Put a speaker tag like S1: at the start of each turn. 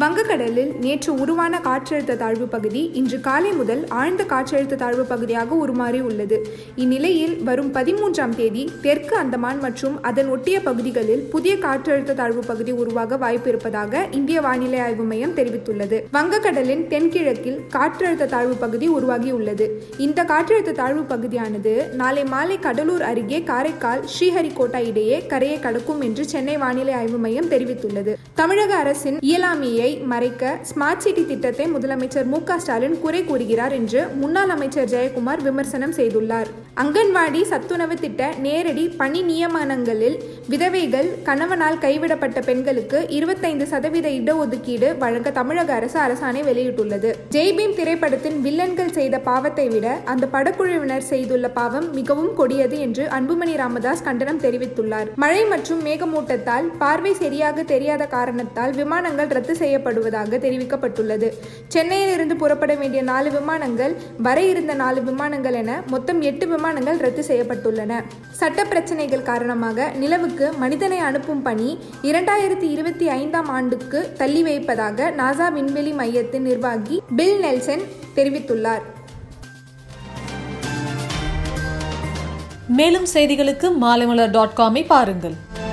S1: வங்கக்கடலில் நேற்று உருவான காற்றழுத்த தாழ்வு பகுதி இன்று காலை முதல் ஆழ்ந்த காற்றழுத்த தாழ்வு பகுதியாக உருமாறி உள்ளது இந்நிலையில் வரும் பதிமூன்றாம் தேதி தெற்கு அந்தமான் மற்றும் அதன் ஒட்டிய பகுதிகளில் புதிய காற்றழுத்த தாழ்வு பகுதி உருவாக வாய்ப்பு இருப்பதாக இந்திய வானிலை ஆய்வு மையம் தெரிவித்துள்ளது வங்கக்கடலின் தென்கிழக்கில் காற்றழுத்த தாழ்வு பகுதி உருவாகியுள்ளது இந்த காற்றழுத்த தாழ்வு பகுதியானது நாளை மாலை கடலூர் அருகே காரைக்கால் ஸ்ரீஹரிகோட்டா இடையே கரையை கடக்கும் என்று சென்னை வானிலை ஆய்வு மையம் தெரிவித்துள்ளது தமிழக அரசின் இயலாமையை நிலையை மறைக்க ஸ்மார்ட் சிட்டி திட்டத்தை முதலமைச்சர் மு ஸ்டாலின் குறை கூறுகிறார் என்று முன்னாள் அமைச்சர் ஜெயக்குமார் விமர்சனம் செய்துள்ளார் அங்கன்வாடி சத்துணவு திட்ட நேரடி பணி நியமனங்களில் விதவைகள் கணவனால் கைவிடப்பட்ட பெண்களுக்கு இருபத்தைந்து சதவீத இடஒதுக்கீடு வழங்க தமிழக அரசு அரசாணை வெளியிட்டுள்ளது ஜெய்பீம் திரைப்படத்தின் வில்லன்கள் செய்த பாவத்தை விட அந்த படக்குழுவினர் செய்துள்ள பாவம் மிகவும் கொடியது என்று அன்புமணி ராமதாஸ் கண்டனம் தெரிவித்துள்ளார் மழை மற்றும் மேகமூட்டத்தால் பார்வை சரியாக தெரியாத காரணத்தால் விமானங்கள் ரத்து செய்யப்படுவதாக தெரிவிக்கப்பட்டுள்ளது சென்னையிலிருந்து புறப்பட வேண்டிய நாலு விமானங்கள் வர இருந்த நாலு விமானங்கள் என மொத்தம் எட்டு விமான தீர்மானங்கள் ரத்து செய்யப்பட்டுள்ளன சட்ட பிரச்சினைகள் காரணமாக நிலவுக்கு மனிதனை அனுப்பும் பணி இரண்டாயிரத்தி இருபத்தி ஐந்தாம் ஆண்டுக்கு தள்ளி வைப்பதாக நாசா விண்வெளி மையத்தின் நிர்வாகி பில் நெல்சன் தெரிவித்துள்ளார்
S2: மேலும் செய்திகளுக்கு மாலைமலர் டாட் காமை பாருங்கள்